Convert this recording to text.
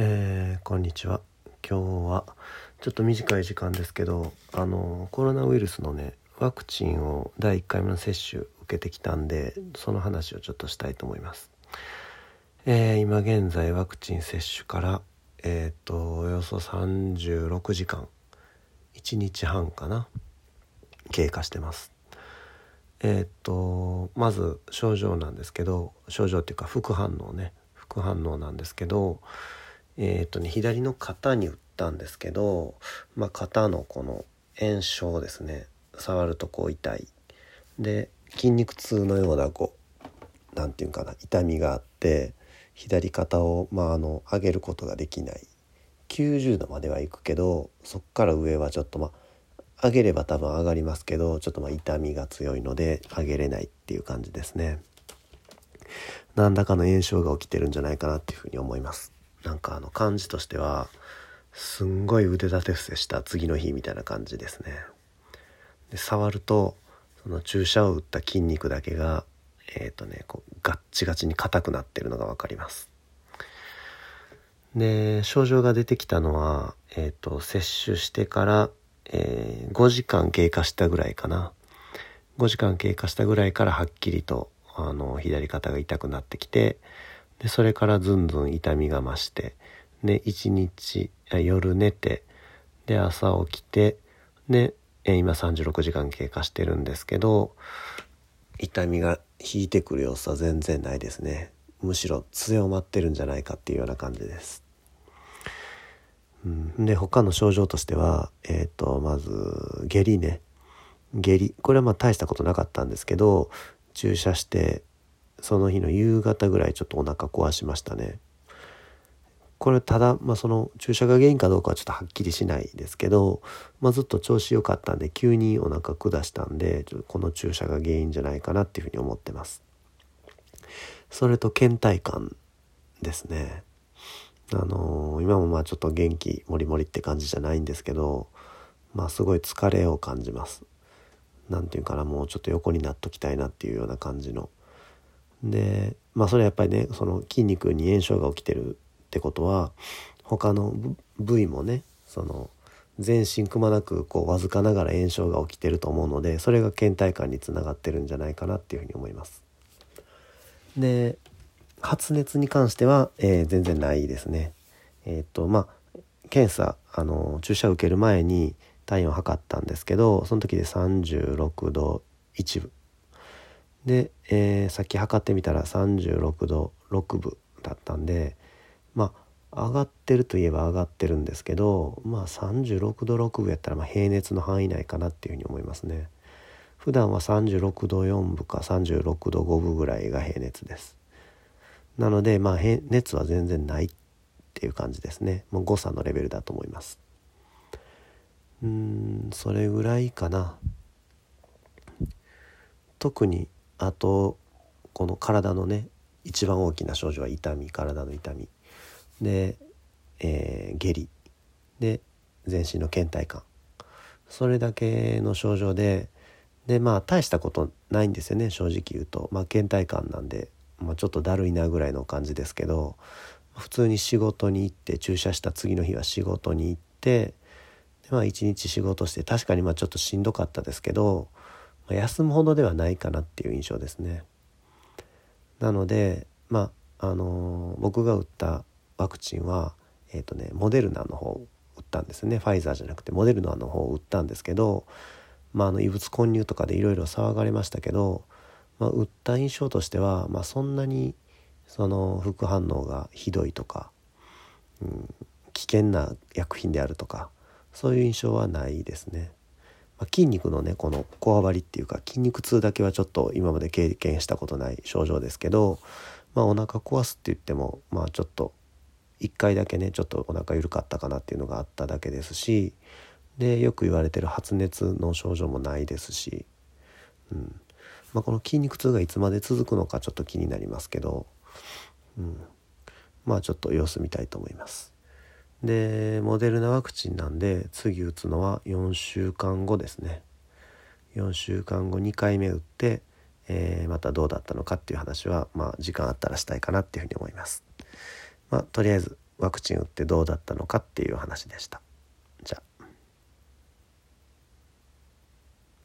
えー、こんにちは。今日はちょっと短い時間ですけどあのコロナウイルスのねワクチンを第1回目の接種受けてきたんでその話をちょっとしたいと思います、えー、今現在ワクチン接種からえっ、とおよそ36時間1日半かな経過してます。えっ、とまず症状なんですけど症状っていうか副反応ね副反応なんですけどえっ、とね左の肩に打ったんですけど、まあ、肩のこの炎症ですね。触るとこう痛い。で筋肉痛のようなこう何て言うかな痛みがあって左肩を、まあ、あの上げることができない。90度まではいくけどそっから上はちょっとまあ上げれば多分上がりますけどちょっとまあ痛みが強いので上げれないっていう感じですね。何らかの炎症が起きてるんじゃないかなっていうふうに思います。なんかあの感じとしてはすんごい腕立て伏せした次の日みたいな感じですね。で触るとその注射を打った筋肉だけがえっ、ー、とねこうガッチガチに硬くなってるのが分かります。で症状が出てきたのは、えーと、接種してから、えー、5時間経過したぐらいかな。5時間経過したぐらいからはっきりとあの左肩が痛くなってきてでそれからずんずん痛みが増してで1日夜寝てで朝起きてで今36時間経過してるんですけど痛みが引いてくる様子は全然ないですね。むしろ強まってるんじゃないかっていうような感じです。うん、で他の症状としては、えーとまず下痢ね。下痢。これはまあ大したことなかったんですけど注射してその日の夕方ぐらいちょっとお腹壊しましたね。これただ、まあ、その注射が原因かどうかはちょっとはっきりしないですけど、まあ、ずっと調子良かったんで急にお腹下したんでこの注射が原因じゃないかなっていうふうに思ってます。それと倦怠感ですね。あのー、今もまあちょっと元気もりもりって感じじゃないんですけどまあすごい疲れを感じます。何て言うかなもうちょっと横になっときたいなっていうような感じの。でまあそれはやっぱりねその筋肉に炎症が起きてるってことは他の部位もねその全身くまなくこうわずかながら炎症が起きてると思うのでそれが倦怠感につながってるんじゃないかなっていうふうに思います。で発熱に関しては、えー、全然ないですね。えっ、とまあ検査あの注射を受ける前に体温を測ったんですけどその時で36度1分で、えー、さっき測ってみたら36度6分だったんでまあ上がってるといえば上がってるんですけどまあ36度6分やったらま平熱の範囲内かなっていうふうに思いますね。普段は36度4分か36度5分ぐらいが平熱です。なのでまあ熱は全然ないっていう感じですね。もう誤差のレベルだと思います。うんそれぐらいかな。特にあとこの体のね一番大きな症状は痛み体の痛み。で、えー、下痢。で全身の倦怠感。それだけの症状ででまあ大したことないんですよね正直言うと、まあ、倦怠感なんで、まあ、ちょっとだるいなぐらいの感じですけど普通に仕事に行って注射した次の日は仕事に行ってでまあ日仕事して確かにまあちょっとしんどかったですけどま、休むほどではないかなっていう印象ですね。なのでまああのー、僕が打ったワクチンはえっ、ー、とねモデルナの方を打ったんですねファイザーじゃなくてモデルナの方を打ったんですけど、まあ、あの異物混入とかでいろいろ騒がれましたけど、まあ、打った印象としては、まあ、そんなにその副反応がひどいとか、うん、危険な薬品であるとかそういう印象はないですね。まあ、筋肉のねこのこわばりっていうか筋肉痛だけはちょっと今まで経験したことない症状ですけど、まあ、お腹壊すって言ってもまあちょっと1回だけねちょっとお腹緩かったかなっていうのがあっただけですしでよく言われてる発熱の症状もないですし、うんまあ、この筋肉痛がいつまで続くのかちょっと気になりますけど、うん、まあちょっと様子見たいと思います。でモデルナワクチンなんで次打つのは4週間後ですね4週間後2回目打って、えー、またどうだったのかっていう話は、まあ、時間あったらしたいかなっていうふうに思います。まあ、とりあえずワクチン打ってどうだったのかっていう話でした。